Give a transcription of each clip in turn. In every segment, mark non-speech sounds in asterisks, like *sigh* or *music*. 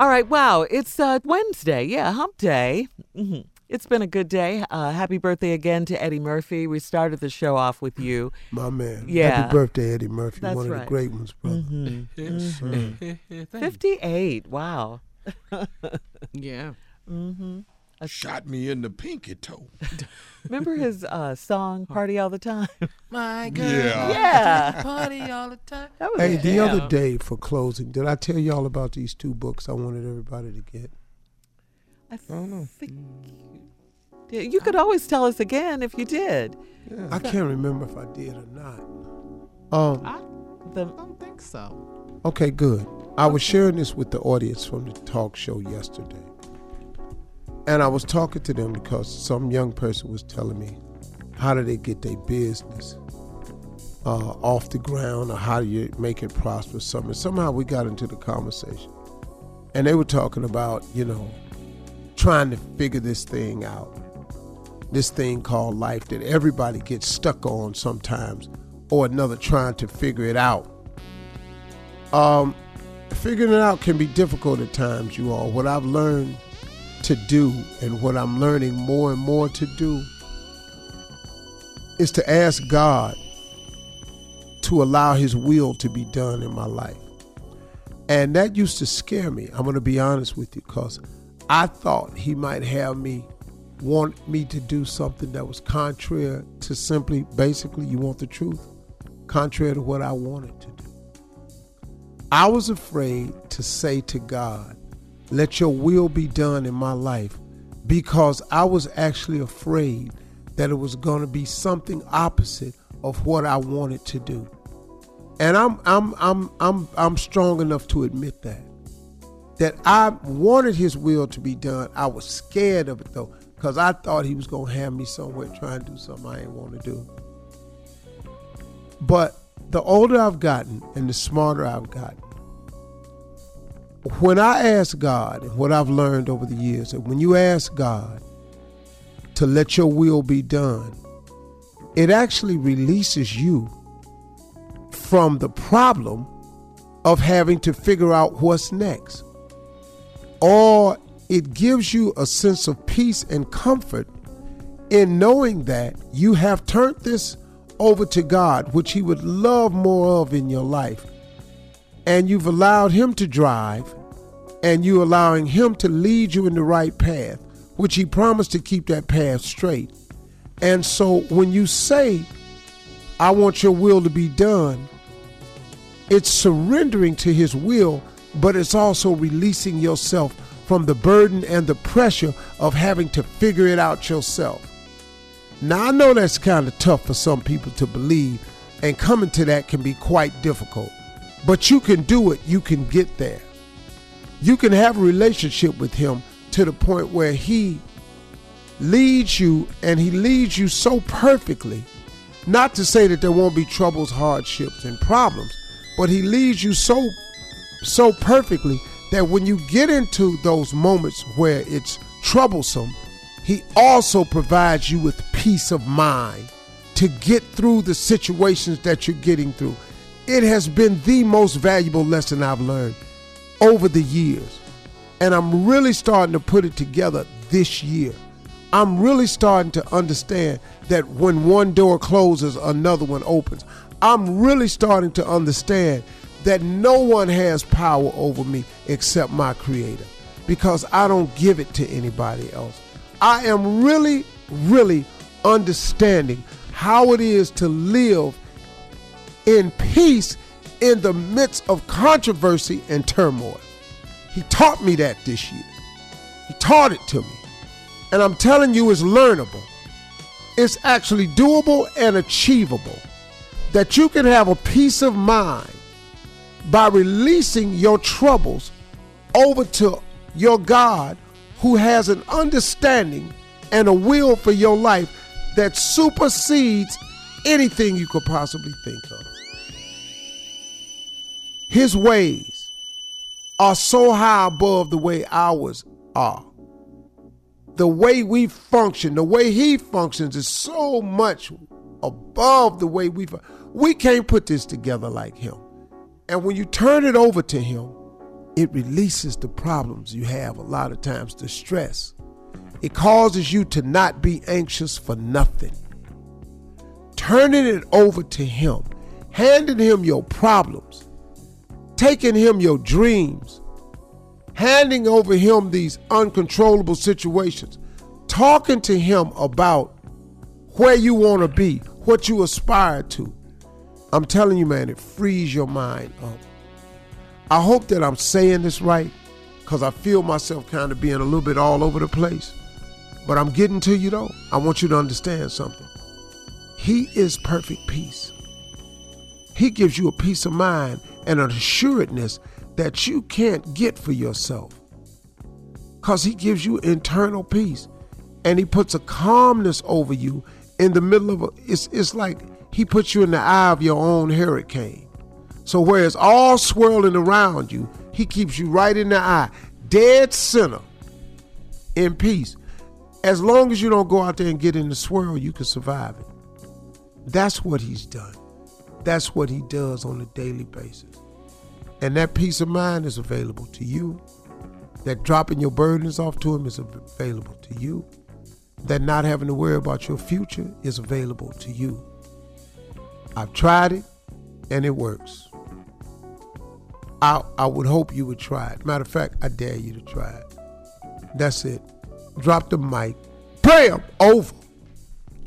All right. Wow. It's uh, Wednesday. Yeah, hump day. hmm It's been a good day. Uh, happy birthday again to Eddie Murphy. We started the show off with you. My man. Yeah. Happy birthday, Eddie Murphy. That's one of the great ones, brother. Mm-hmm. 58. Wow. *laughs* Yeah. Shot me in the pinky toe. *laughs* Remember his uh, song "Party All the Time"? *laughs* My girl. Yeah. Yeah. Party all the time. That was Hey, a the jam. other day for closing, did I tell y'all about these two books I wanted everybody to get? I think you, you could always tell us again if you did. I can't remember if I did or not. Um, I The don't think so. okay, good. I was sharing this with the audience from the talk show yesterday. And I was talking to them because some young person was telling me how do they get their business uh, off the ground or how do you make it prosperous? Something. Somehow we got into the conversation. And they were talking about, you know, trying to figure this thing out. This thing called life that everybody gets stuck on sometimes or another trying to figure it out. Um, figuring it out can be difficult at times, you all. What I've learned to do and what I'm learning more and more to do is to ask God to allow His will to be done in my life. And that used to scare me. I'm going to be honest with you because I thought He might have me want me to do something that was contrary to simply, basically, you want the truth, contrary to what I wanted to do. I was afraid to say to God, let your will be done in my life because I was actually afraid that it was going to be something opposite of what I wanted to do. And I'm I'm I'm I'm I'm strong enough to admit that. That I wanted his will to be done. I was scared of it though cuz I thought he was going to have me somewhere trying to do something I didn't want to do. But the older I've gotten and the smarter I've gotten, when I ask God, what I've learned over the years, that when you ask God to let your will be done, it actually releases you from the problem of having to figure out what's next. Or it gives you a sense of peace and comfort in knowing that you have turned this over to God, which He would love more of in your life, and you've allowed Him to drive, and you're allowing Him to lead you in the right path, which He promised to keep that path straight. And so when you say, I want your will to be done, it's surrendering to His will, but it's also releasing yourself from the burden and the pressure of having to figure it out yourself. Now, I know that's kind of tough for some people to believe, and coming to that can be quite difficult. But you can do it, you can get there. You can have a relationship with Him to the point where He leads you, and He leads you so perfectly. Not to say that there won't be troubles, hardships, and problems, but He leads you so so perfectly that when you get into those moments where it's troublesome, he also provides you with peace of mind to get through the situations that you're getting through. It has been the most valuable lesson I've learned over the years. And I'm really starting to put it together this year. I'm really starting to understand that when one door closes, another one opens. I'm really starting to understand that no one has power over me except my creator because I don't give it to anybody else. I am really, really understanding how it is to live in peace in the midst of controversy and turmoil. He taught me that this year. He taught it to me. And I'm telling you, it's learnable. It's actually doable and achievable. That you can have a peace of mind by releasing your troubles over to your God who has an understanding and a will for your life that supersedes anything you could possibly think of. His ways are so high above the way ours are. The way we function, the way he functions is so much above the way we we can't put this together like him. And when you turn it over to him, it releases the problems you have a lot of times, the stress. It causes you to not be anxious for nothing. Turning it over to Him, handing Him your problems, taking Him your dreams, handing over Him these uncontrollable situations, talking to Him about where you want to be, what you aspire to. I'm telling you, man, it frees your mind up. I hope that I'm saying this right because I feel myself kind of being a little bit all over the place. But I'm getting to you though. I want you to understand something. He is perfect peace. He gives you a peace of mind and an assuredness that you can't get for yourself. Because he gives you internal peace. And he puts a calmness over you in the middle of a, it's, it's like he puts you in the eye of your own hurricane. So where it's all swirling around you, he keeps you right in the eye, dead center, in peace. As long as you don't go out there and get in the swirl, you can survive it. That's what he's done. That's what he does on a daily basis. And that peace of mind is available to you. That dropping your burdens off to him is available to you. That not having to worry about your future is available to you. I've tried it and it works. I, I would hope you would try it. Matter of fact, I dare you to try it. That's it. Drop the mic. Bam! Over.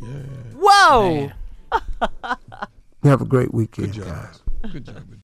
Yeah. Whoa! Have a great weekend, Good job. guys. Good job.